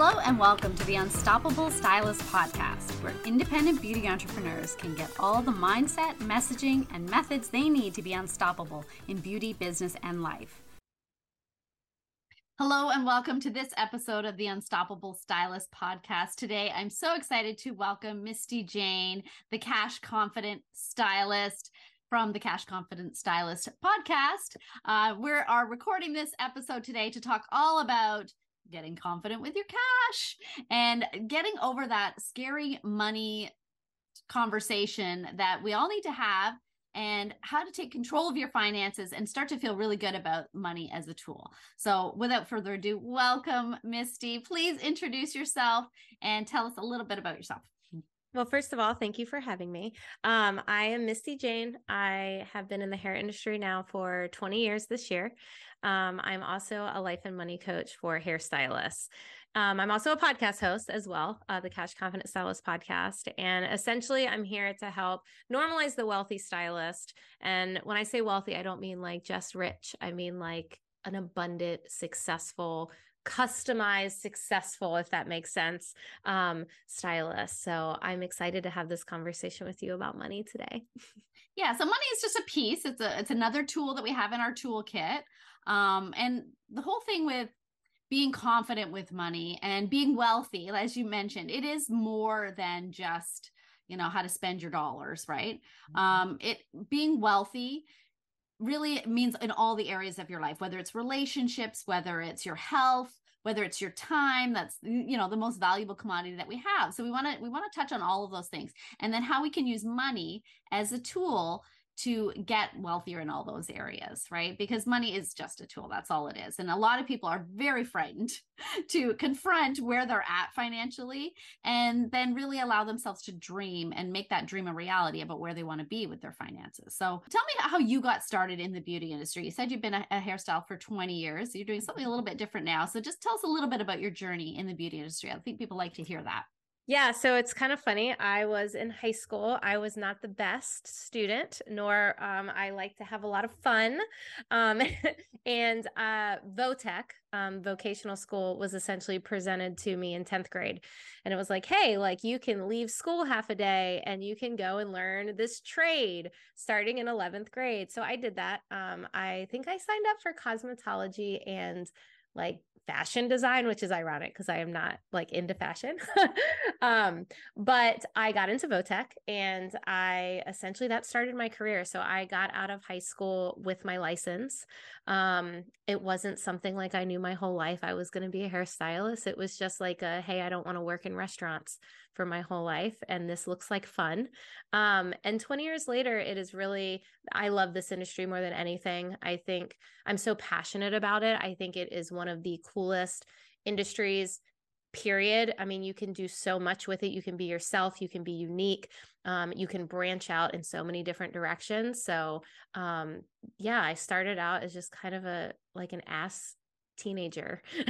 Hello, and welcome to the Unstoppable Stylist podcast, where independent beauty entrepreneurs can get all the mindset, messaging, and methods they need to be unstoppable in beauty, business, and life. Hello, and welcome to this episode of the Unstoppable Stylist podcast. Today, I'm so excited to welcome Misty Jayne, the Cash Confident Stylist from the Cash Confident Stylist podcast. Uh, we are recording this episode today to talk all about getting confident with your cash and getting over that scary money conversation that we all need to have and how to take control of your finances and start to feel really good about money as a tool. So, without further ado, welcome, Misty. Please introduce yourself and tell us a little bit about yourself. Well, first of all, thank you for having me. Um, I am Misty Jayne. I have been in the hair industry now for 20 years this year. Um, I'm also a life and money coach for hairstylists. Um, I'm also a podcast host as well, uh, the Cash Confident Stylist podcast. And essentially, I'm here to help normalize the wealthy stylist. And when I say wealthy, I don't mean like just rich, I mean like an abundant, successful, customized, successful, if that makes sense, um, stylist. So I'm excited to have this conversation with you about money today. Yeah, so money is just a piece. It's a it's another tool that we have in our toolkit. Um, and the whole thing with being confident with money and being wealthy, as you mentioned, it is more than just you know how to spend your dollars, right? Mm-hmm. Um, it being wealthy really means in all the areas of your life whether it's relationships whether it's your health whether it's your time that's you know the most valuable commodity that we have so we want to we want to touch on all of those things and then how we can use money as a tool to get wealthier in all those areas, right? Because money is just a tool. That's all it is. And a lot of people are very frightened to confront where they're at financially and then really allow themselves to dream and make that dream a reality about where they want to be with their finances. So tell me how you got started in the beauty industry. You said you've been a, a hairstyle for 20 years. You're doing something a little bit different now. So just tell us a little bit about your journey in the beauty industry. I think people like to hear that. Yeah, so it's kind of funny. I was in high school. I was not the best student, nor um, I like to have a lot of fun. Um, and uh, um, vocational school, was essentially presented to me in 10th grade. And it was like, hey, like you can leave school half a day and you can go and learn this trade starting in 11th grade. So I did that. Um, I think I signed up for cosmetology and like fashion design, which is ironic because I am not like into fashion. um, but I got into vo-tech and I essentially that started my career. So I got out of high school with my license. Um, it wasn't something like I knew my whole life I was going to be a hairstylist. It was just like a hey, I don't want to work in restaurants for my whole life and this looks like fun. Um, and 20 years later, it is really I love this industry more than anything. I think I'm so passionate about it. I think it is one of the coolest industries period i mean you can do so much with it you can be yourself you can be unique um, you can branch out in so many different directions so um, yeah i started out as just kind of a like an ass teenager.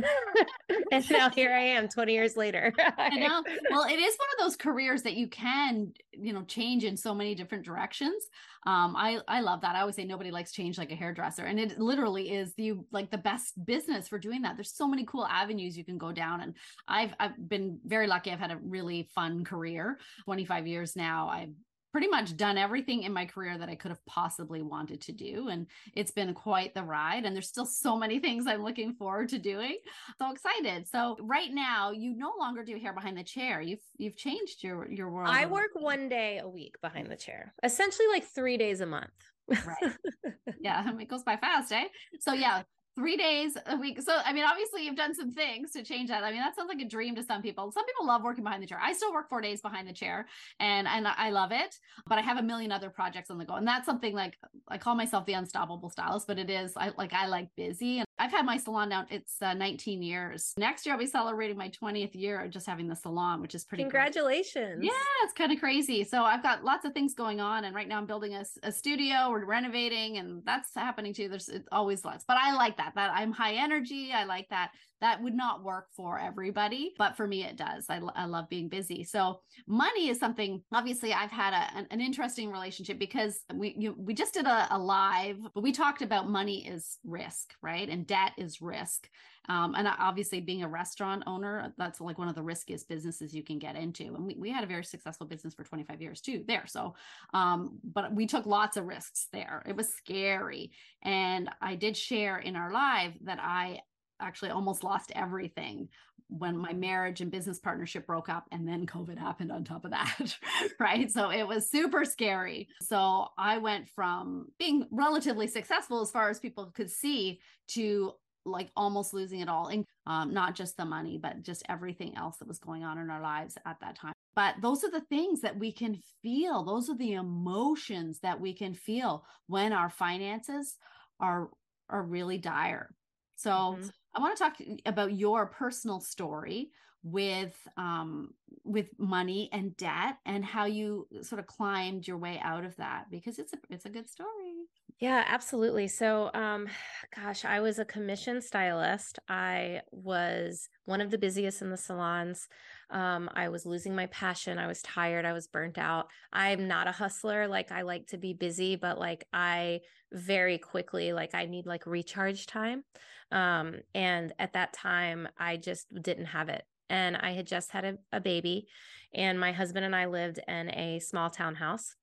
and now here I am 20 years later. I know. Well, it is one of those careers that you can, you know, change in so many different directions. Um, I, I love that. I always say nobody likes change like a hairdresser. And it literally is the like the best business for doing that. There's so many cool avenues you can go down. And I've I've been very lucky. I've had a really fun career. 25 years now. I've pretty much done everything in my career that I could have possibly wanted to do. And it's been quite the ride. And there's still so many things I'm looking forward to doing. So excited. So right now you no longer do hair behind the chair. You've you've changed your your world. I work one day a week behind the chair. Essentially like three days a month. right. Yeah. It goes by fast, eh? So yeah, three days a week. So, I mean, obviously, you've done some things to change that. I mean, that sounds like a dream to some people. Some people love working behind the chair. I still work four days behind the chair, and and I love it. But I have a million other projects on the go, and that's something like I call myself the unstoppable stylist. But it is I like I like busy, I've had my salon now. It's uh, 19 years. Next year, I'll be celebrating my 20th year of just having the salon, which is pretty. Congratulations! Great. Yeah, it's kind of crazy. So I've got lots of things going on, and right now I'm building a, a studio. We're renovating, and that's happening too. There's always lots, but I like that. That I'm high energy. I like that. That would not work for everybody, but for me, it does. I, I love being busy. So money is something. Obviously, I've had a, an, an, interesting relationship because we you, we just did a, a live, but we talked about money is risk, right, and debt is risk. Um, and obviously, being a restaurant owner, that's like one of the riskiest businesses you can get into. And we, we had a very successful business for 25 years too there. So, um, but we took lots of risks there. It was scary. And I did share in our live that I actually almost lost everything when my marriage and business partnership broke up and then covid happened on top of that right? So it was super scary. So i went from being relatively successful as far as people could see to like almost losing it all and um, not just the money but just everything else that was going on in our lives at that time. But those are the things that we can feel. Those are the emotions that we can feel when our finances are are really dire. So mm-hmm. I want to talk about your personal story with um with money and debt and how you sort of climbed your way out of that because it's a it's a good story. Yeah, absolutely. So, um, gosh, I was a commission stylist. I was one of the busiest in the salons. Um, I was losing my passion. I was tired. I was burnt out. I'm not a hustler. Like I like to be busy, but like I very quickly, like I need like recharge time. Um, and at that time, I just didn't have it. And I had just had a, a baby, and my husband and I lived in a small townhouse.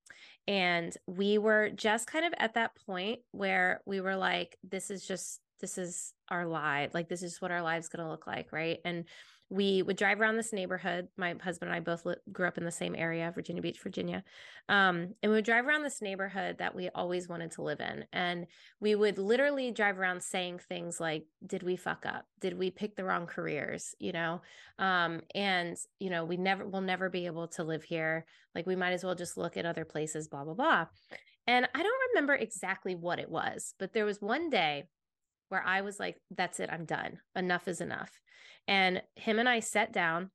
And we were just kind of at that point where we were like, this is just, this is our life. Like, this is what our lives going to look like. Right. And we would drive around this neighborhood. My husband and I both li- grew up in the same area, Virginia Beach, Virginia. Um, and we would drive around this neighborhood that we always wanted to live in. And we would literally drive around saying things like, Did we fuck up? Did we pick the wrong careers? You know, um, and, you know, we never, we'll never be able to live here. Like, we might as well just look at other places, blah, blah, blah. And I don't remember exactly what it was, but there was one day where I was like, that's it, I'm done. Enough is enough. And him and I sat down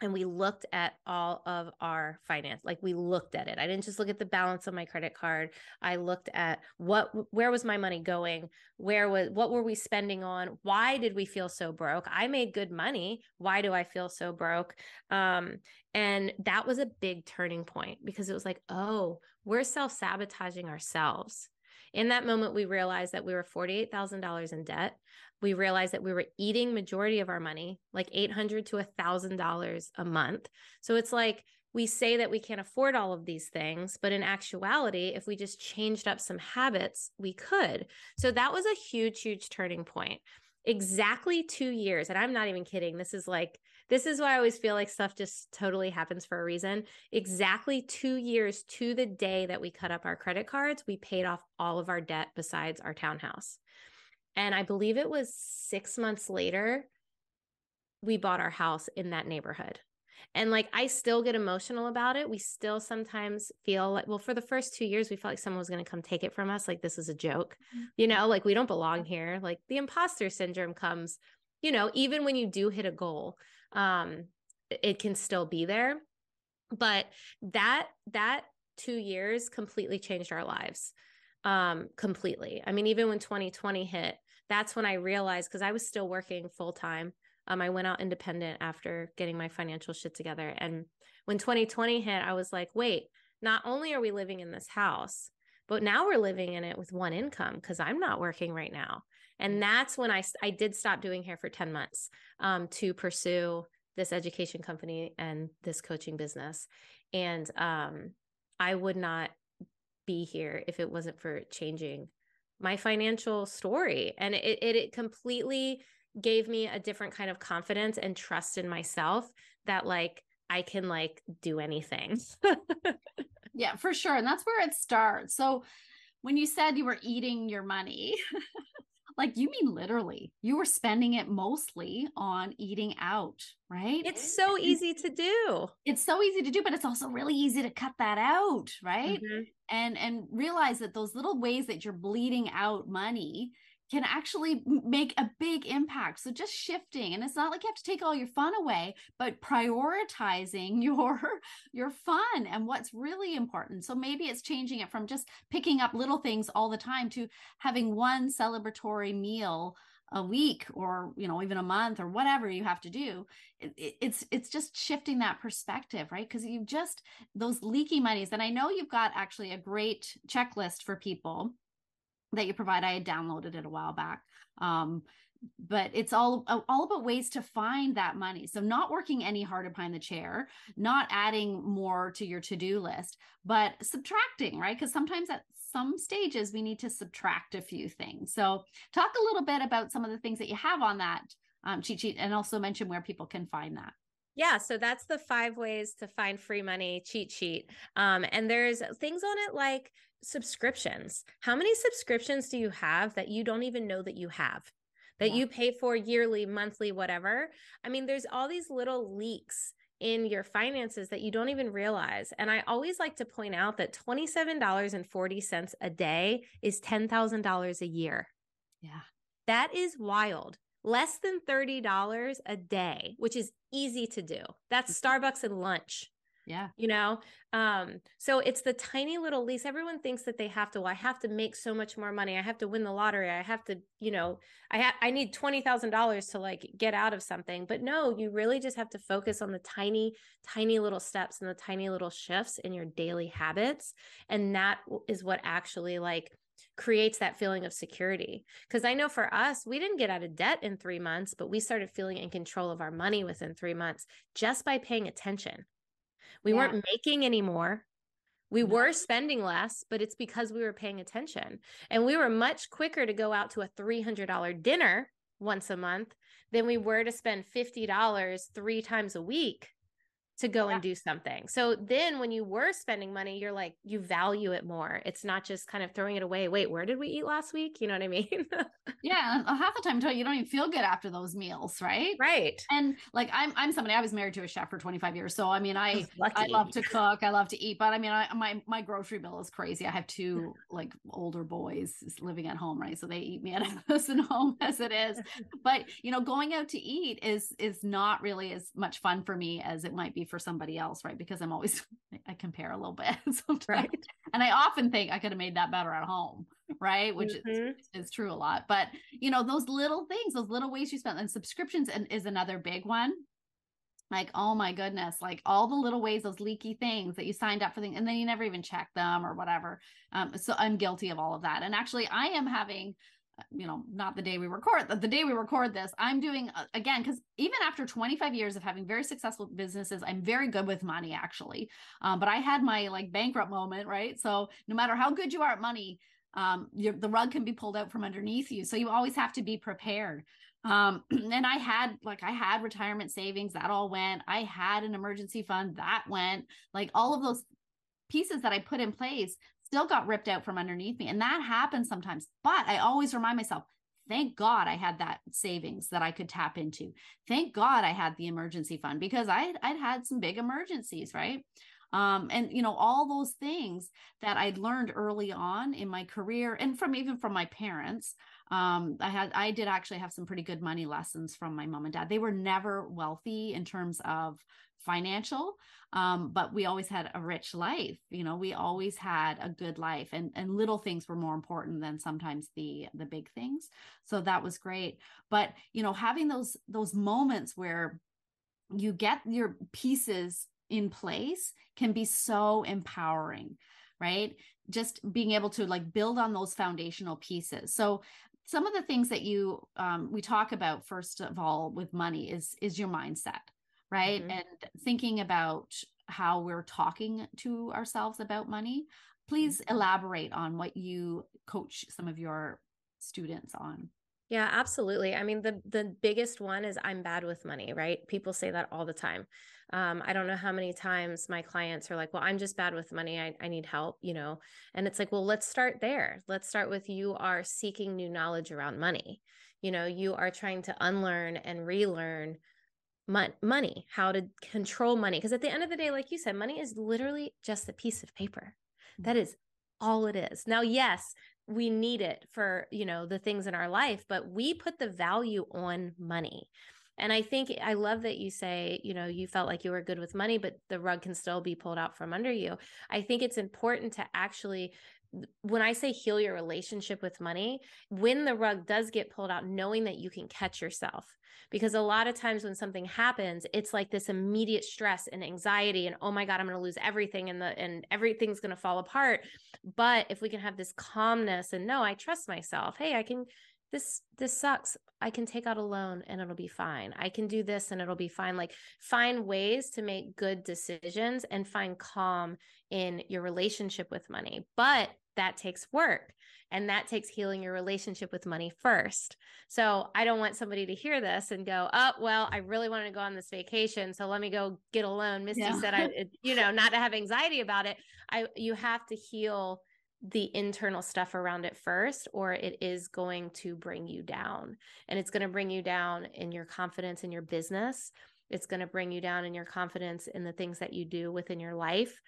and we looked at all of our finance like we looked at it. I didn't just look at the balance of my credit card. I looked at what where was my money going? Where was what were we spending on? Why did we feel so broke? I made good money. Why do i feel so broke? Um and that was a big turning point because it was like oh we're self-sabotaging ourselves in that moment we realized that we were $48000 in debt we realized that we were eating majority of our money, like 800 to a $1,000 a month. So it's like we say that we can't afford all of these things, but in actuality, if we just changed up some habits, we could. So that was a huge, huge turning point. Exactly two years. And I'm not even kidding. This is like, this is why I always feel like stuff just totally happens for a reason. Exactly two years to the day that we cut up our credit cards, we paid off all of our debt besides our townhouse. And I believe it was six months later, we bought our house in that neighborhood. And like, I still get emotional about it. We still sometimes feel like, well, for the first two years, we felt like someone was going to come take it from us. Like, this is a joke, mm-hmm. you know, like we don't belong here. Like, the imposter syndrome comes, you know, even when you do hit a goal, um, it can still be there. But that, that two years completely changed our lives um completely i mean even when 2020 hit that's when I realized because I was still working full time. Um, I went out independent after getting my financial shit together. And when 2020 hit, I was like, wait, not only are we living in this house, but now we're living in it with one income because I'm not working right now. And that's when I, I did stop doing hair for 10 months um, to pursue this education company and this coaching business. And um, I would not be here if it wasn't for changing my financial story and it, it, it completely gave me a different kind of confidence and trust in myself that like I can like do anything. yeah, for sure. And that's where it starts. So when you said you were eating your money, like you mean literally, you were spending it mostly on eating out, right? It's so easy to do. It's so easy to do, but it's also really easy to cut that out, right? Mm-hmm. And and realize that those little ways that you're bleeding out money can actually make a big impact. So just shifting and it's not like you have to take all your fun away, but prioritizing your your fun and what's really important. So maybe it's changing it from just picking up little things all the time to having one celebratory meal a week or you know even a month or whatever you have to do it, it's it's just shifting that perspective right because you just those leaky monies and i know you've got actually a great checklist for people that you provide. I had downloaded it a while back. Um, but it's all all about ways to find that money so not working any harder behind the chair not adding more to your to-do list but subtracting right because sometimes at some stages we need to subtract a few things so talk a little bit about some of the things that you have on that um, cheat sheet and also mention where people can find that yeah, so that's the five ways to find free money cheat sheet. Um, and there's things on it like subscriptions. How many subscriptions do you have that you don't even know that you have? that yeah. you pay for yearly, monthly, whatever. I mean, there's all these little leaks in your finances that you don't even realize. And I always like to point out that $27.40 a day is $10,000 a year. Yeah. That is wild. Less than $30 a day, which is easy to do. That's mm-hmm. Starbucks and lunch. Yeah. You know, um, so it's the tiny little lease. Everyone thinks that they have to, well, I have to make so much more money. I have to win the lottery. I have to, you know, I have, I need $20,000 to like get out of something. But no, you really just have to focus on the tiny, tiny little steps and the tiny little shifts in your daily habits. And that is what actually like creates that feeling of security. Because I know for us, we didn't get out of debt in three months, but we started feeling in control of our money within three months just by paying attention. We yeah. weren't making anymore. We no. were spending less, but it's because we were paying attention. And we were much quicker to go out to a $300 dinner once a month than we were to spend $50 three times a week to go yeah. and do something. So then when you were spending money, you're like, you value it more. It's not just kind of throwing it away. Wait, where did we eat last week? You know what I mean? yeah. Uh, half the time you don't even feel good after those meals. Right. Right. And like, I'm, I'm somebody, I was married to a chef for 25 years. So, I mean, I, I love to cook. I love to eat, but I mean, I, my, my grocery bill is crazy. I have two like older boys living at home. Right. So they eat me at a nursing home as it is, but you know, going out to eat is, is not really as much fun for me as it might be for somebody else, right? Because I'm always I compare a little bit sometimes. Right. And I often think I could have made that better at home, right? Which mm-hmm. is, is true a lot. But you know, those little things, those little ways you spend and subscriptions and is another big one. Like, oh my goodness, like all the little ways, those leaky things that you signed up for things, and then you never even check them or whatever. Um, so I'm guilty of all of that. And actually, I am having you know, not the day we record, the, day we record this, I'm doing uh, again, because even after 25 years of having very successful businesses, I'm very good with money actually. Um, but I had my like bankrupt moment, right? So no matter how good you are at money, um, the rug can be pulled out from underneath you. So you always have to be prepared. Um, and I had like I had retirement savings that all went. I had an emergency fund that went. Like all of those pieces that I put in place still got ripped out from underneath me. And that happens sometimes. But I always remind myself, thank God I had that savings that I could tap into. Thank God I had the emergency fund because I I'd had some big emergencies, right? Um, and you know all those things that I'd learned early on in my career, and from even from my parents. Um, I had I did actually have some pretty good money lessons from my mom and dad. They were never wealthy in terms of financial um, but we always had a rich life you know we always had a good life and and little things were more important than sometimes the the big things. So that was great. But you know having those those moments where you get your pieces in place can be so empowering right? Just being able to like build on those foundational pieces. So some of the things that you um, we talk about first of all with money is is your mindset right? Mm-hmm. and thinking about how we're talking to ourselves about money please mm-hmm. elaborate on what you coach some of your students on. Yeah absolutely. I mean the the biggest one is i'm bad with money right? People say that all the time. Um, i don't know how many times my clients are like well i'm just bad with money. I, I need help you know? And it's like well let's start there. Let's start with you are seeking new knowledge around money. You know you are trying to unlearn and relearn money, how to control money. Because at the end of the day, like you said, money is literally just a piece of paper. Mm. That is all it is. Now, yes, we need it for, you know, the things in our life, but we put the value on money. And I think I love that you say, you know, you felt like you were good with money, but the rug can still be pulled out from under you. I think it's important to actually when I say heal your relationship with money, when the rug does get pulled out, knowing that you can catch yourself. Because a lot of times when something happens, it's like this immediate stress and anxiety and oh my god, I'm to lose everything and the and everything's to fall apart. But if we can have this calmness and no, I trust myself. Hey, I can this this sucks i can take out a loan and it'll be fine i can do this and it'll be fine like find ways to make good decisions and find calm in your relationship with money but that takes work and that takes healing your relationship with money first so i don't want somebody to hear this and go oh well i really wanted to go on this vacation so let me go get a loan misty yeah. said i you know not to have anxiety about it i you have to heal the internal stuff around it first, or it is going to bring you down. And it's going to bring you down in your confidence in your business. It's going to bring you down in your confidence in the things that you do within your life.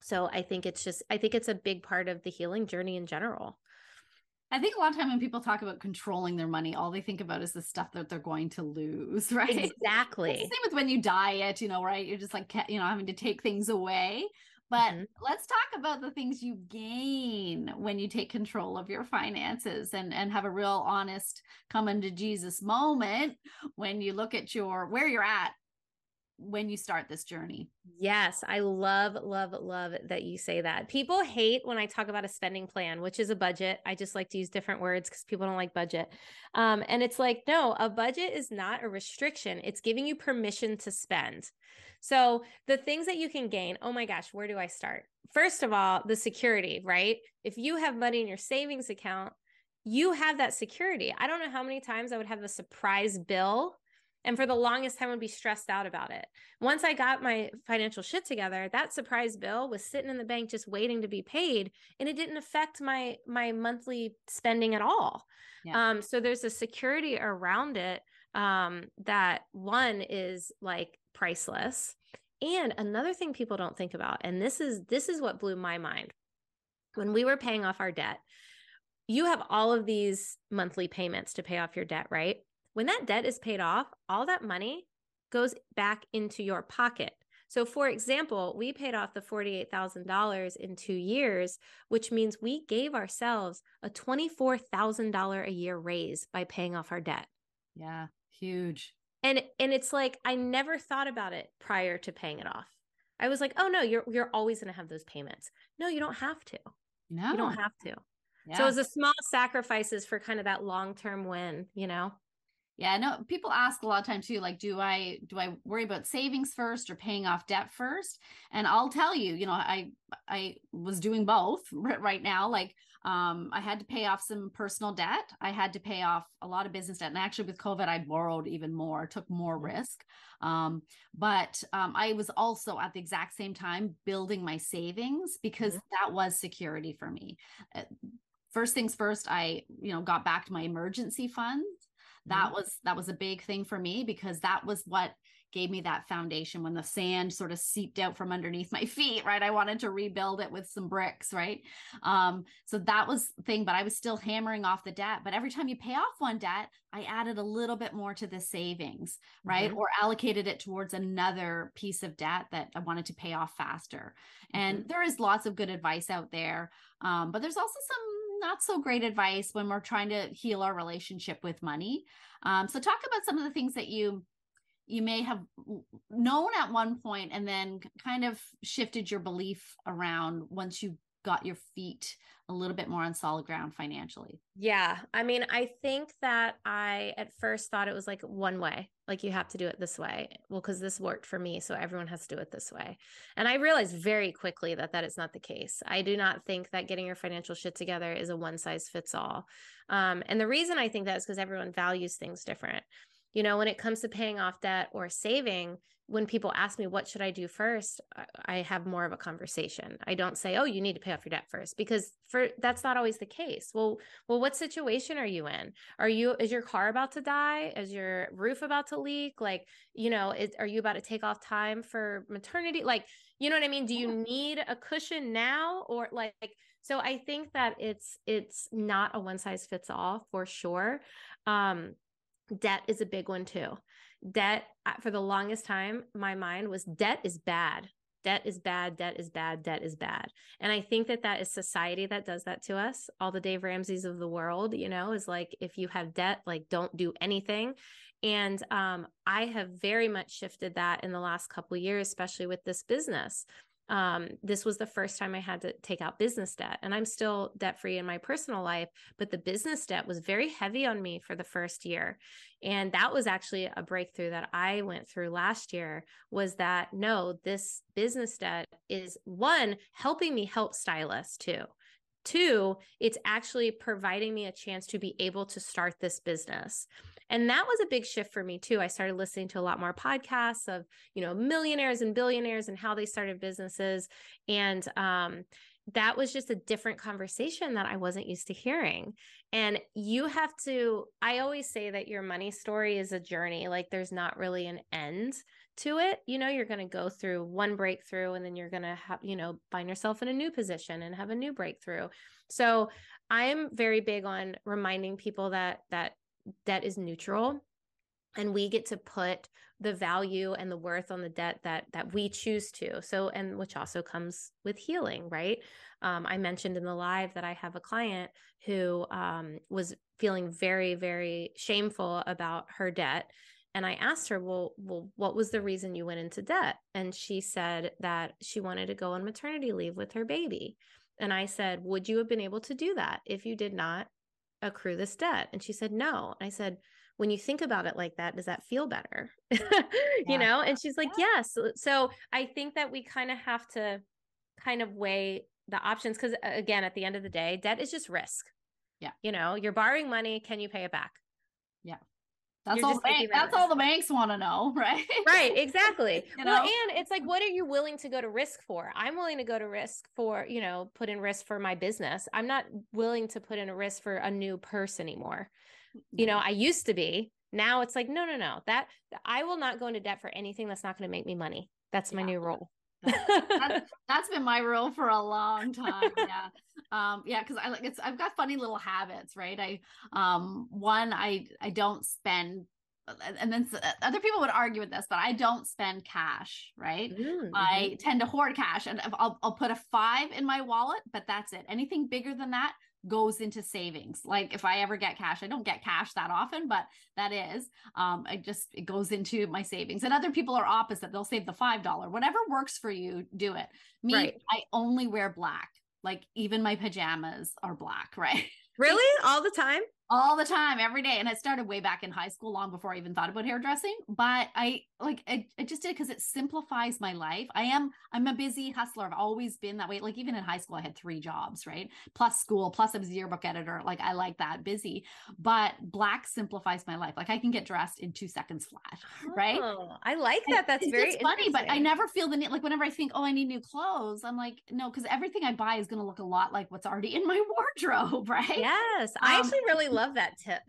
So I think it's just, I think it's a big part of the healing journey in general. I think a lot of time when people talk about controlling their money, all they think about is the stuff that they're going to lose, right? Exactly. same with when you diet, you know, right? You're just like, you know, having to take things away. But mm-hmm. let's talk about the things you gain when you take control of your finances and, and have a real honest come to Jesus moment when you look at your where you're at when you start this journey. Yes, I love, love, love that you say that. People hate when I talk about a spending plan, which is a budget. I just like to use different words because people don't like budget. Um, and it's like, no, a budget is not a restriction, it's giving you permission to spend. So the things that you can gain, oh my gosh, where do I start? First of all, the security, right? If you have money in your savings account, you have that security. I don't know how many times I would have a surprise bill and for the longest time would be stressed out about it. Once I got my financial shit together, that surprise bill was sitting in the bank just waiting to be paid and it didn't affect my my monthly spending at all. Yeah. Um so there's a security around it um that one is like priceless. And another thing people don't think about and this is this is what blew my mind. When we were paying off our debt, you have all of these monthly payments to pay off your debt, right? When that debt is paid off, all that money goes back into your pocket. So, for example, we paid off the $48,000 in two years, which means we gave ourselves a $24,000 a year raise by paying off our debt. Yeah, huge. And and it's like I never thought about it prior to paying it off. I was like, "Oh no, you're you're always going to have those payments." No, you don't have to. No. You don't have to. Yeah. So it's the small sacrifices for kind of that long-term win, you know? Yeah, no, people ask a lot of times too, like, do I do I worry about savings first or paying off debt first? And I'll tell you, you know, I I was doing both right now. Like, um, I had to pay off some personal debt. I had to pay off a lot of business debt. And actually with COVID, I borrowed even more, took more mm-hmm. risk. Um, but um, I was also at the exact same time building my savings because mm-hmm. that was security for me. Uh, first things first, I, you know, got back to my emergency funds that mm-hmm. was that was a big thing for me because that was what gave me that foundation when the sand sort of seeped out from underneath my feet right i wanted to rebuild it with some bricks right um so that was the thing but i was still hammering off the debt but every time you pay off one debt i added a little bit more to the savings right mm-hmm. or allocated it towards another piece of debt that i wanted to pay off faster and mm-hmm. there is lots of good advice out there um, but there's also some not so great advice when we're trying to heal our relationship with money. Um, so talk about some of the things that you you may have known at one point and then kind of shifted your belief around once you got your feet a little bit more on solid ground financially? Yeah. I mean, I think that I at first thought it was like one way, like you have to do it this way. Well, because this worked for me. So everyone has to do it this way. And I realized very quickly that that is not the case. I do not think that getting your financial shit together is a one size fits all. Um, and the reason I think that is because everyone values things different. You know, when it comes to paying off debt or saving, when people ask me what should i do first? I have more of a conversation. I don't say oh you need to pay off your debt first because for that's not always the case. Well well what situation are you in? Are you is your car about to die? Is your roof about to leak? Like you know is, are you about to take off time for maternity? Like you know what i mean? Do you need a cushion now? Or like so i think that it's it's not a one size fits all for sure. Um debt is a big one too debt for the longest time my mind was debt is bad debt is bad, debt is bad, debt is bad. And I think that that is society that does that to us. All the Dave Ramsey's of the world, you know, is like if you have debt, like don't do anything. And um, I have very much shifted that in the last couple years, especially with this business um, this was the first time I had to take out business debt. And I'm still debt free in my personal life, but the business debt was very heavy on me for the first year. And that was actually a breakthrough that I went through last year was that no, this business debt is one, helping me help stylists too. Two, it's actually providing me a chance to be able to start this business. And that was a big shift for me too. I started listening to a lot more podcasts of, you know, millionaires and billionaires and how they started businesses. And um, that was just a different conversation that I wasn't used to hearing. And you have to, I always say that your money story is a journey. Like there's not really an end to it. You know, you're going to go through one breakthrough and then you're going to have, you know, find yourself in a new position and have a new breakthrough. So I'm very big on reminding people that, that debt is neutral and we get to put the value and the worth on the debt that that we choose to so and which also comes with healing right um, i mentioned in the live that i have a client who um, was feeling very very shameful about her debt and i asked her well well what was the reason you went into debt and she said that she wanted to go on maternity leave with her baby and i said would you have been able to do that if you did not accrue this debt? And she said, no. And I said, when you think about it like that, does that feel better? you know? And she's like, yeah. yes. So I think that we kind of have to kind of weigh the options because again, at the end of the day, debt is just risk. Yeah. You know, you're borrowing money. Can you pay it back? Yeah. That's all. Bank, that's all the banks want to know, right? right, exactly. you know? Well, and it's like, what are you willing to go to risk for? I'm willing to go to risk for, you know, put in risk for my business. I'm not willing to put in a risk for a new purse anymore. You know, mm-hmm. I used to be. Now it's like, no, no, no. That I will not go into debt for anything that's not going to make me money. That's my new rule. That's, that's been my rule for a long time. Yeah. Um, yeah, because I like it's I've got funny little habits, right? I um one, I I don't spend and then other people would argue with this, but I don't spend cash, right? Mm-hmm. I tend to hoard cash and I'll, I'll put a five in my wallet, but that's it. Anything bigger than that, goes into savings. Like if I ever get cash, I don't get cash that often, but that is, um, I just, it goes into my savings. And other people are opposite. They'll save the $5, whatever works for you, do it. Me, right. I only wear black. Like even my pajamas are black, right? Really? All the time? all the time every day and i started way back in high school long before i even thought about hairdressing but i like i, I just did because it simplifies my life. I am i'm a busy hustler. I've always been that way. Like even in high school i had three jobs right? Plus school plus i was a yearbook editor. Like i like that busy. But black simplifies my life. Like i can get dressed in two seconds flat right? Oh, i like that. That's it's, very it's funny but i never feel the need like whenever i think oh i need new clothes i'm like no because everything i buy is going to look a lot like what's already in my wardrobe right? Yes um, i actually really love that tip.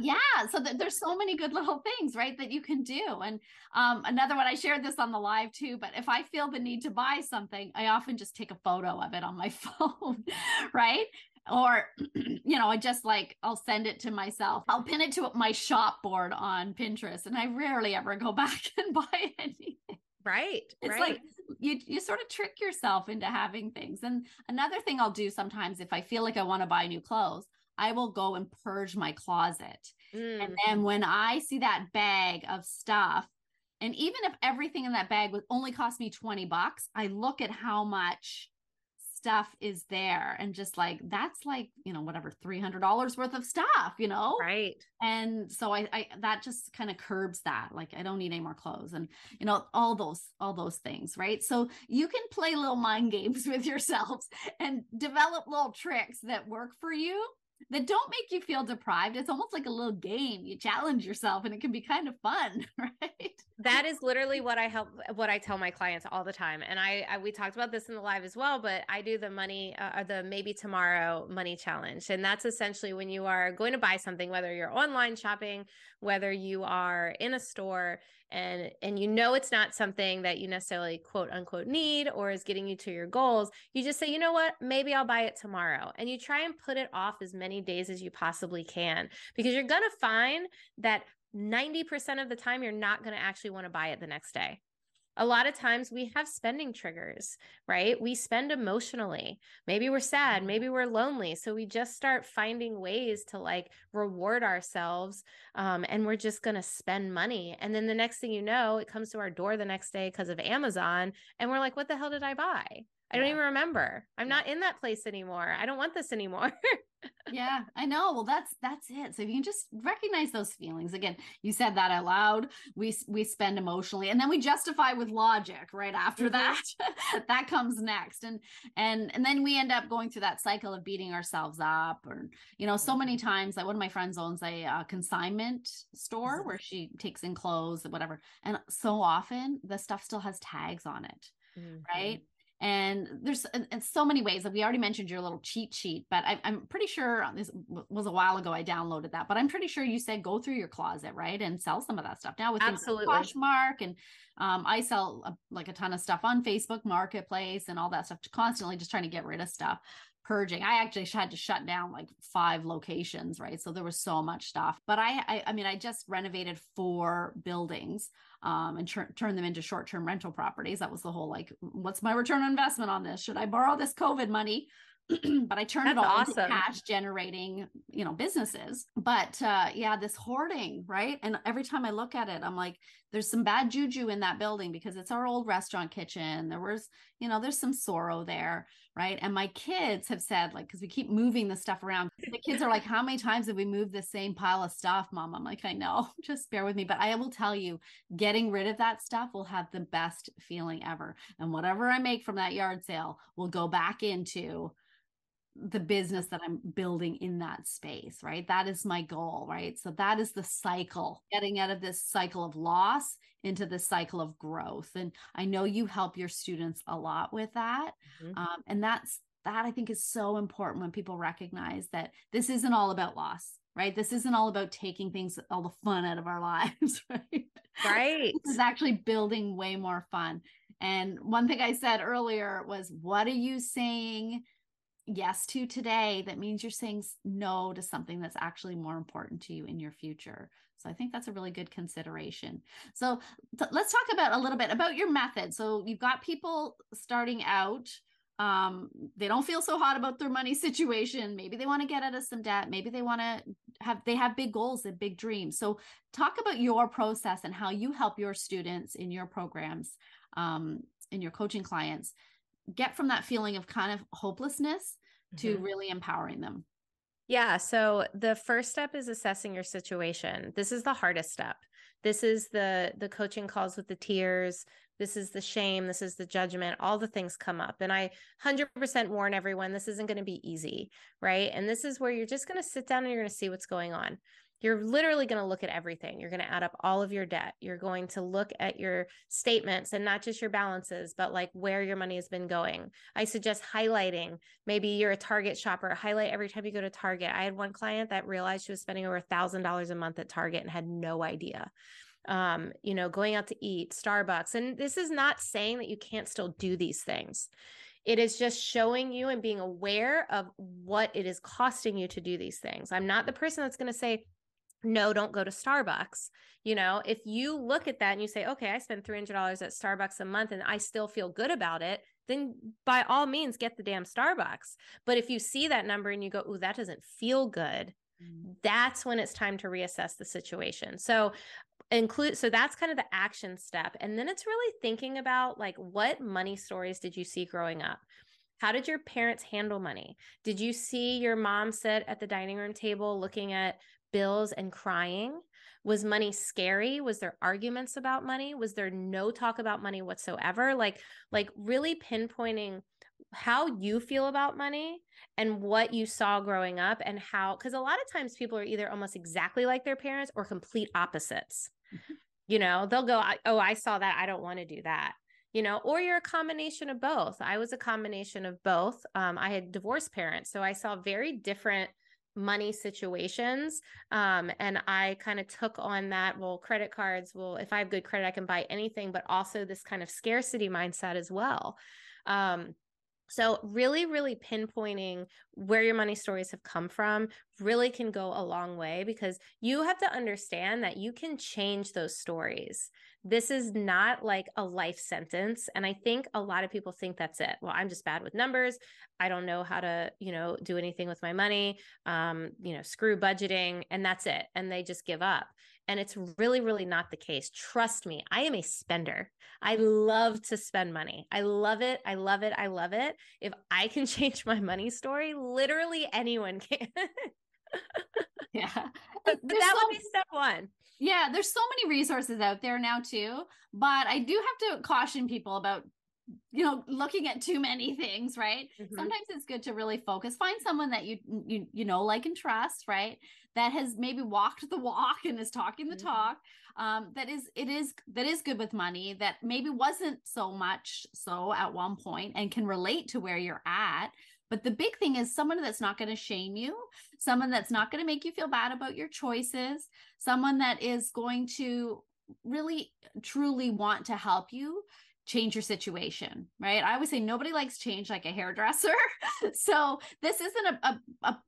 yeah. So th- there's so many good little things, right, that you can do. And um, another one, I shared this on the live too, but if I feel the need to buy something, I often just take a photo of it on my phone, right? Or, you know, I just like, I'll send it to myself. I'll pin it to my shop board on Pinterest, and I rarely ever go back and buy anything. Right. It's right. like you you sort of trick yourself into having things. And another thing I'll do sometimes if I feel like I want to buy new clothes, I will go and purge my closet. Mm. And then when I see that bag of stuff, and even if everything in that bag would only cost me 20 bucks, I look at how much stuff is there and just like that's like you know whatever $300 worth of stuff you know? Right. And so i, I that just kind of curbs that like i don't need any more clothes and you know all those all those things right? So you can play little mind games with yourselves and develop little tricks that work for you that don't make you feel deprived. It's almost like a little game. You challenge yourself and it can be kind of fun, right? That is literally what I help what I tell my clients all the time. And I, I we talked about this in the live as well, but I do the money uh, the maybe tomorrow money challenge. And that's essentially when you are going to buy something whether you're online shopping, whether you are in a store and and you know it's not something that you necessarily quote unquote need or is getting you to your goals you just say you know what? Maybe i'll buy it tomorrow. And you try and put it off as many days as you possibly can because you're going to find that 90% of the time you're not going to actually want to buy it the next day a lot of times we have spending triggers, right? We spend emotionally. Maybe we're sad, Mm-hmm. maybe we're lonely. So we just start finding ways to like reward ourselves. Um, and we're just going to spend money. And then the next thing you know, it comes to our door the next day because of Amazon. And we're like, what the hell did I buy? I don't even remember. I'm not in that place anymore. I don't want this anymore. yeah i know well that's that's it so if you can just recognize those feelings again you said that out loud we we spend emotionally and then we justify with logic right after Mhm. that that comes next and and and then we end up going through that cycle of beating ourselves up or you know so many times like one of my friends owns a uh, consignment store Mhm. where she takes in clothes and whatever and so often the stuff still has tags on it right and there's and, and so many ways that we already mentioned your little cheat sheet but I, i'm pretty sure this was a while ago i downloaded that but i'm pretty sure you said go through your closet right and sell some of that stuff now with Absolutely. like poshmark and um, i sell a, like a ton of stuff on facebook marketplace and all that stuff constantly just trying to get rid of stuff purging i actually had to shut down like five locations right so there was so much stuff but i i, I mean i just renovated four buildings um, and tur- turn them into short-term rental properties. That was the whole like, what's my return on investment on this? Should I borrow this COVID money? but I turned it That's all into cash generating, you know, businesses. But uh, yeah, this hoarding, right? And every time I look at it, I'm like, there's some bad juju in that building because it's our old restaurant kitchen. There was, you know, there's some sorrow there, right? And my kids have said, like, because we keep moving the stuff around. The kids are like, how many times have we moved the same pile of stuff, mom? I'm like, I know, just bear with me. But I will tell you, getting rid of that stuff will have the best feeling ever. And whatever I make from that yard sale will go back into the business that I'm building in that space, right? That is my goal, right? So that is the cycle, getting out of this cycle of loss into this cycle of growth. And I know you help your students a lot with that. Mhm. Um, and that's that I think is so important when people recognize that this isn't all about loss, right? This isn't all about taking things, all the fun out of our lives, right? Right. This is actually building way more fun. And one thing I said earlier was, what are you saying yes to today that means you're saying no to something that's actually more important to you in your future? So I think that's a really good consideration. So th- let's talk about a little bit about your method. So you've got people starting out um they don't feel so hot about their money situation maybe they want to get out of some debt maybe they want to have they have big goals and big dreams so talk about your process and how you help your students in your programs um in your coaching clients get from that feeling of kind of hopelessness to Mhm. really empowering them Yeah. So the first step is assessing your situation. This is the hardest step. This is the the coaching calls with the tears. This is the shame. This is the judgment. All the things come up. And I 100% warn everyone this isn't going to be easy, right? And this is where you're just going to sit down and you're going to see what's going on. You're literally going to look at everything. You're going to add up all of your debt. You're going to look at your statements and not just your balances, but like where your money has been going. I suggest highlighting maybe you're a Target shopper, highlight every time you go to Target. I had one client that realized she was spending over a thousand dollars a month at Target and had no idea. Um, you know, going out to eat, Starbucks. And this is not saying that you can't still do these things. It is just showing you and being aware of what it is costing you to do these things. I'm not the person that's going to say, no, don't go to Starbucks. You know, if you look at that and you say, okay, I spend $300 at Starbucks a month and I still feel good about it, then by all means get the damn Starbucks. But if you see that number and you go, ooh, that doesn't feel good, mm-hmm. that's when it's time to reassess the situation. So include so that's kind of the action step. And then it's really thinking about like what money stories did you see growing up? How did your parents handle money? Did you see your mom sit at the dining room table looking at bills and crying? Was money scary? Was there arguments about money? Was there no talk about money whatsoever? Like like really pinpointing how you feel about money and what you saw growing up and how cuz a lot of times people are either almost exactly like their parents or complete opposites. You know, they'll go, "Oh, I saw that. I don't want to do that." You know, or you're a combination of both. I was a combination of both. Um, I had divorced parents, so I saw very different money situations um, and i kind of took on that well credit cards well if i have good credit i can buy anything but also this kind of scarcity mindset as well. Um, so really really pinpointing where your money stories have come from really can go a long way because you have to understand that you can change those stories. This is not like a life sentence. And I think a lot of people think that's it. Well, I'm just bad with numbers. I don't know how to, you know, do anything with my money. Um, you know, screw budgeting and that's it. And they just give up. And it's really, really not the case. Trust me, I am a spender. I love to spend money. I love it. I love it. I love it. If I can change my money story, literally anyone can. yeah. But, but that so, would be step one. Yeah. There's so many resources out there now, too. But I do have to caution people about you know looking at too many things right mm-hmm. sometimes it's good to really focus find someone that you you you know like and trust right that has maybe walked the walk and is talking the mm-hmm. talk um that is it is that is good with money that maybe wasn't so much so at one point and can relate to where you're at but the big thing is someone that's not going to shame you, someone that's not going to make you feel bad about your choices, someone that is going to really truly want to help you change your situation, right? I always say nobody likes change like a hairdresser. so this isn't a, a,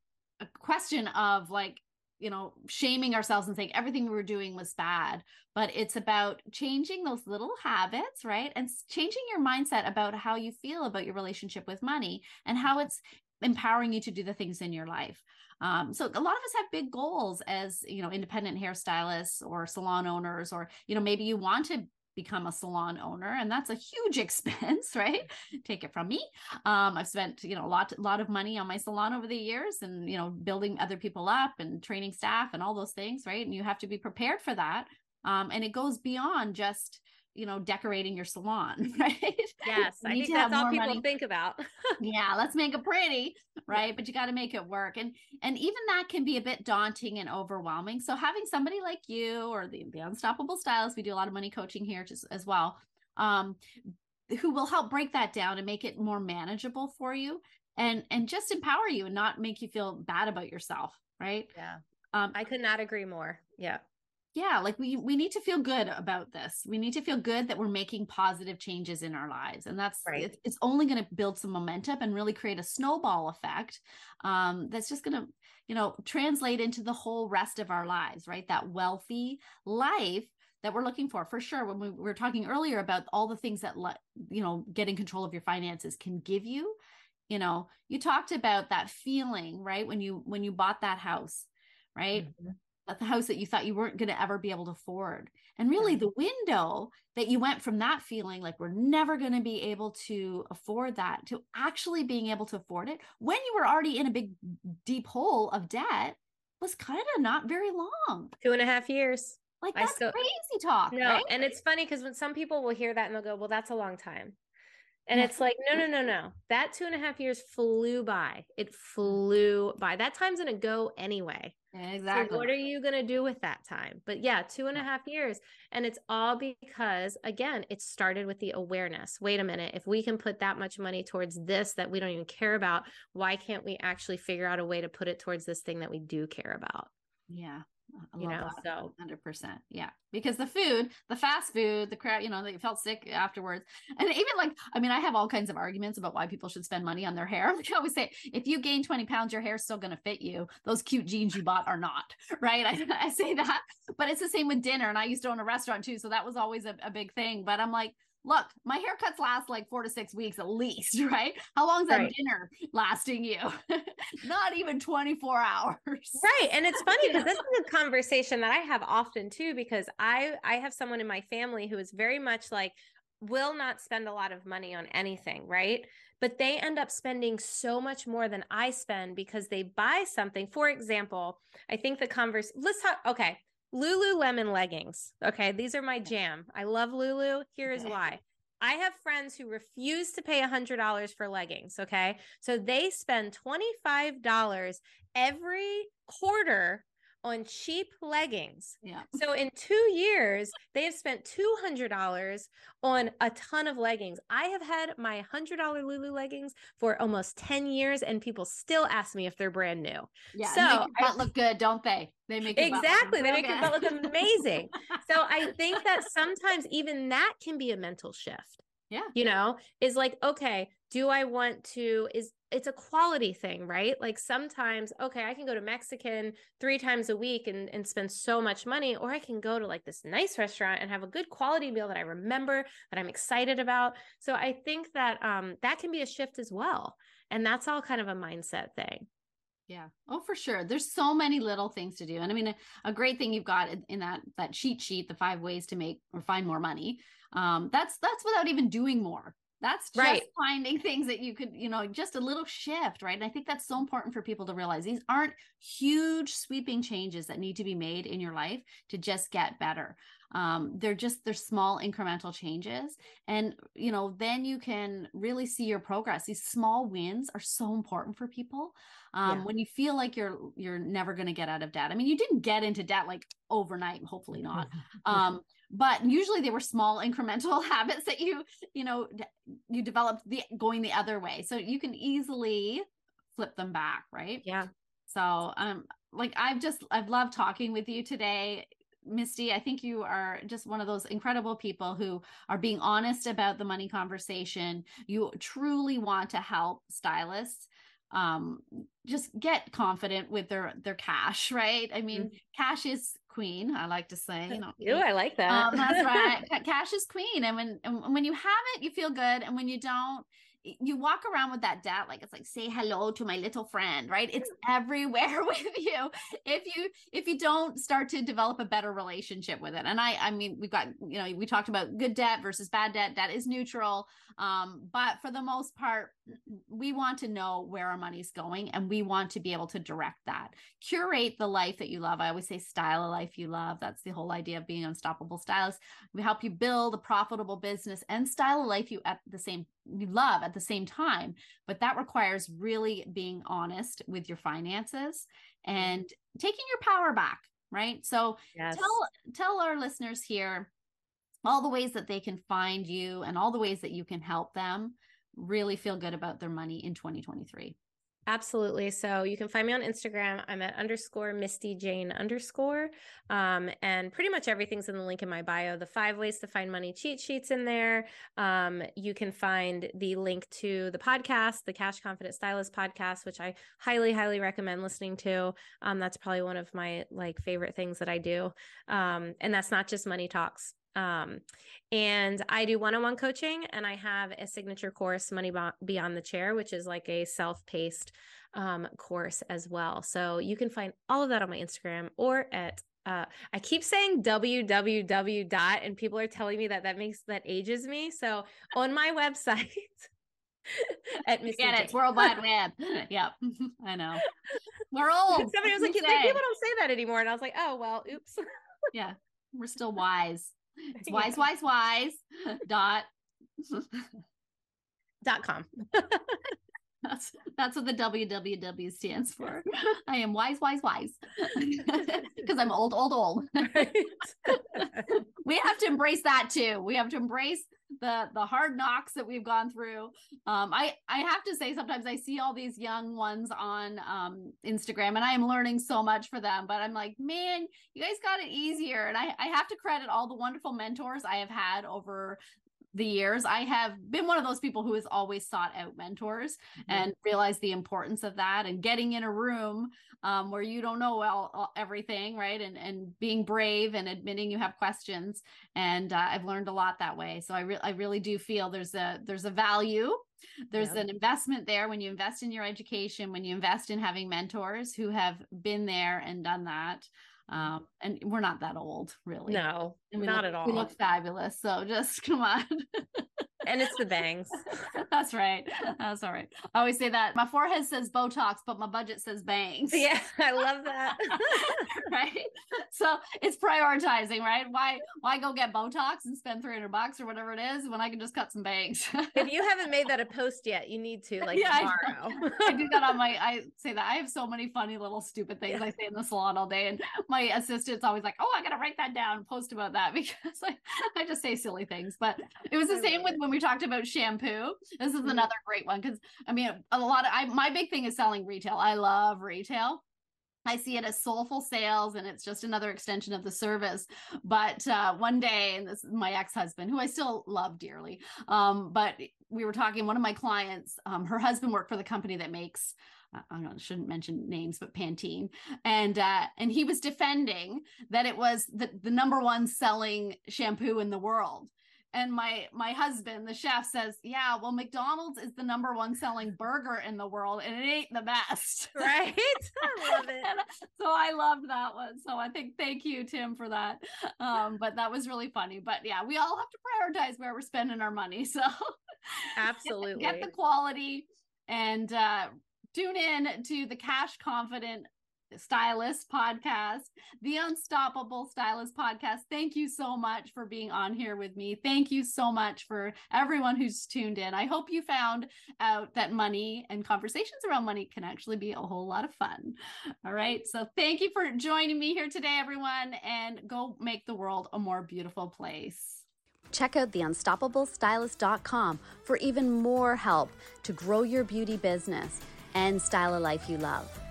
a, question of like, you know, shaming ourselves and saying everything we were doing was bad, but it's about changing those little habits, right? And changing your mindset about how you feel about your relationship with money and how it's empowering you to do the things in your life. Um, so a lot of us have big goals as you know independent hairstylists or salon owners, or you know maybe you want to become a salon owner and that's a huge expense right? Take it from me. Um, i've spent you know a lot lot of money on my salon over the years and you know building other people up and training staff and all those things right? And you have to be prepared for that. Um, and it goes beyond just you know decorating your salon right? Yes i think that's all people money. think about. Yeah let's make it pretty right? But you got to make it work and and even that can be a bit daunting and overwhelming. So having somebody like you or the, the unstoppable stylist we do a lot of money coaching here just as well um who will help break that down and make it more manageable for you and and just empower you and not make you feel bad about yourself right? Yeah. Um i could not agree more. Yeah yeah like we we need to feel good about this. We need to feel good that we're making positive changes in our lives and that's right. it's, it's only going to build some momentum and really create a snowball effect um, that's just going to you know translate into the whole rest of our lives right? That wealthy life that we're looking for. For sure when we were talking earlier about all the things that you know getting control of your finances can give you you know you talked about that feeling right when you when you bought that house right? Mm-hmm the house that you thought you weren't going to ever be able to afford. And really, the window that you went from that feeling like we're never going to be able to afford that to actually being able to afford it when you were already in a big, deep hole of debt was kind of not very long. Two and a half years. Like that's still, crazy talk. No, right? and it's funny because when some people will hear that and they'll go, "Well, that's a long time," and it's like, no, no, no, no. That two and a half years flew by. It mm. flew by. That time's gonna go anyway. Exactly. So what are you going to do with that time? But yeah, two and a half years. And it's all because, again, it started with the awareness. Wait a minute. If we can put that much money towards this that we don't even care about, why can't we actually figure out a way to put it towards this thing that we do care about? Yeah. I you know, so 100%. Yeah. Because the food, the fast food, the crowd, you know, they felt sick afterwards. And even like, I mean, I have all kinds of arguments about why people should spend money on their hair. Like I always say, if you gain 20 pounds, your hair's still going to fit you. Those cute jeans you bought are not. Right. I, I say that, but it's the same with dinner. And I used to own a restaurant too. So that was always a, a big thing. But I'm like, look, my haircuts last like four to six weeks at least, right? How long is that right. dinner lasting you? Not even 24 hours. Right. And it's funny because this is a conversation that I have often too, because I I have someone in my family who is very much like will not spend a lot of money on anything, right? But they end up spending so much more than I spend because they buy something. For example, I think the converse let's talk okay. Lululemon leggings. Okay, these are my jam. I love Lulu. Here is why. I have friends who refuse to pay $100 for leggings. Okay. So they spend $25 every quarter on cheap leggings. Yeah. So in two years, they have spent $200 on a ton of leggings. I have had my $100 Lulu leggings for almost 10 years, and people still ask me if they're brand new. Yeah. So they butt look good, don't they? They make exactly. They make your butt look amazing. so I think that sometimes even that can be a mental shift. Yeah. You know, is like, okay, do I want to is it's a quality thing, right? Like sometimes, okay, I can go to Mexican three times a week and, and spend so much money, or I can go to like this nice restaurant and have a good quality meal that I remember that I'm excited about. So I think that um, that can be a shift as well. And that's all kind of a mindset thing. Yeah. Oh, for sure. There's so many little things to do. And I mean, a, a, great thing you've got in that that cheat sheet, the five ways to make or find more money. Um, that's that's without even doing more. That's just right. finding things that you could, you know, just a little shift, right? And I think that's so important for people to realize these aren't huge sweeping changes that need to be made in your life to just get better. Um, they're just they're small incremental changes. And you know, then you can really see your progress. These small wins are so important for people. Um, yeah. when you feel like you're you're never going to get out of debt. I mean, you didn't get into debt like overnight, hopefully not. Um, but usually they were small incremental habits that you you know you developed the going the other way. So you can easily flip them back right? Yeah. So um like i've just i've loved talking with you today. Misty, I think you are just one of those incredible people who are being honest about the money conversation. You truly want to help stylists um just get confident with their their cash right? I mean mm-hmm. cash is queen i like to say you know Ew, i like that. um, that's right. Cash is queen and when and when you have it you feel good and when you don't you walk around with that debt like it's like say hello to my little friend right? It's everywhere with you. If you if you don't start to develop a better relationship with it and i i mean we've got you know we talked about good debt versus bad debt debt is neutral um, but for the most part we want to know where our money's going and we want to be able to direct that. Curate the life that you love. I always say style a life you love. That's the whole idea of being unstoppable stylist we help you build a profitable business and style a life you at the same you love at the same time but that requires really being honest with your finances mm-hmm. and taking your power back right? So yes. tell tell our listeners here all the ways that they can find you and all the ways that you can help them really feel good about their money in 2023 Absolutely. So you can find me on Instagram. I'm at underscore Misty Jayne underscore. Um, and pretty much everything's in the link in my bio. The five ways to find money cheat sheets in there. Um, you can find the link to the podcast, the Cash Confident Stylist podcast, which I highly, highly recommend listening to. Um, that's probably one of my like favorite things that I do. Um, and that's not just money talks. Um, and I do one on one coaching and I have a signature course, Money Beyond the Chair, which is like a self paced um, course as well. So you can find all of that on my Instagram or at uh, I keep saying www dot, and people are telling me that that makes that ages me. So on my website, at Misty Get it, World Wide Web. yep, I know. We're old. Somebody was like, "People don't say that anymore," and I was like, "Oh well, oops." yeah, we're still wise. It's wise, yeah. wise, wise dot dot com. that's that's what the www stands for. I am wise, wise, wise. Because I'm old, old, old. Right. we have to embrace that too. We have to embrace the the hard knocks that we've gone through. Um, I I have to say sometimes I see all these young ones on um, Instagram and I am learning so much for them. But I'm like, man, you guys got it easier. And I I have to credit all the wonderful mentors I have had over the years i have been one of those people who has always sought out mentors mm-hmm. and realized the importance of that and getting in a room um, where you don't know all, all, everything right? And and being brave and admitting you have questions. And uh, i've learned a lot that way. So i, re- I really do feel there's a there's a value. There's an investment there when you invest in your education when you invest in having mentors who have been there and done that um, and we're not that old, really. No, not look, at all. We look fabulous. So just come on. and it's the bangs. That's right. That's all right. I always say that my forehead says Botox, but my budget says bangs. Yeah, I love that. right. So it's prioritizing, right? Why why go get Botox and spend 300 bucks or whatever it is when I can just cut some bangs? if you haven't made that a post yet, you need to like yeah, tomorrow. I, I, do that on my I say that I have so many funny little stupid things yeah. I say in the salon all day. And my assistant's always like, Oh, I gotta write that down, post about that because I, I just say silly things. But it was the same with when we talked about shampoo. This is mm-hmm. another great one because I mean a lot of I my big thing is selling retail. I love retail. I see it as soulful sales and it's just another extension of the service. But uh, one day, and this is my ex husband, who I still love dearly, um, but we were talking, one of my clients, um, her husband worked for the company that makes. I know, shouldn't mention names, but Pantene, and uh, and he was defending that it was the, the number one selling shampoo in the world, and my my husband the chef says yeah well mcdonald's is the number one selling burger in the world and it ain't the best. Right? I love it. So i loved that one. So i think thank you tim for that. Um, but that was really funny. But yeah we all have to prioritize where we're spending our money. So absolutely get, get the quality and uh, tune in to the cash confident Stylist podcast, the Unstoppable Stylist podcast. Thank you so much for being on here with me. Thank you so much for everyone who's tuned in. I hope you found out that money and conversations around money can actually be a whole lot of fun. All right. So thank you for joining me here today, everyone, and go make the world a more beautiful place. Check out theunstoppablestylist.com for even more help to grow your beauty business and style a life you love.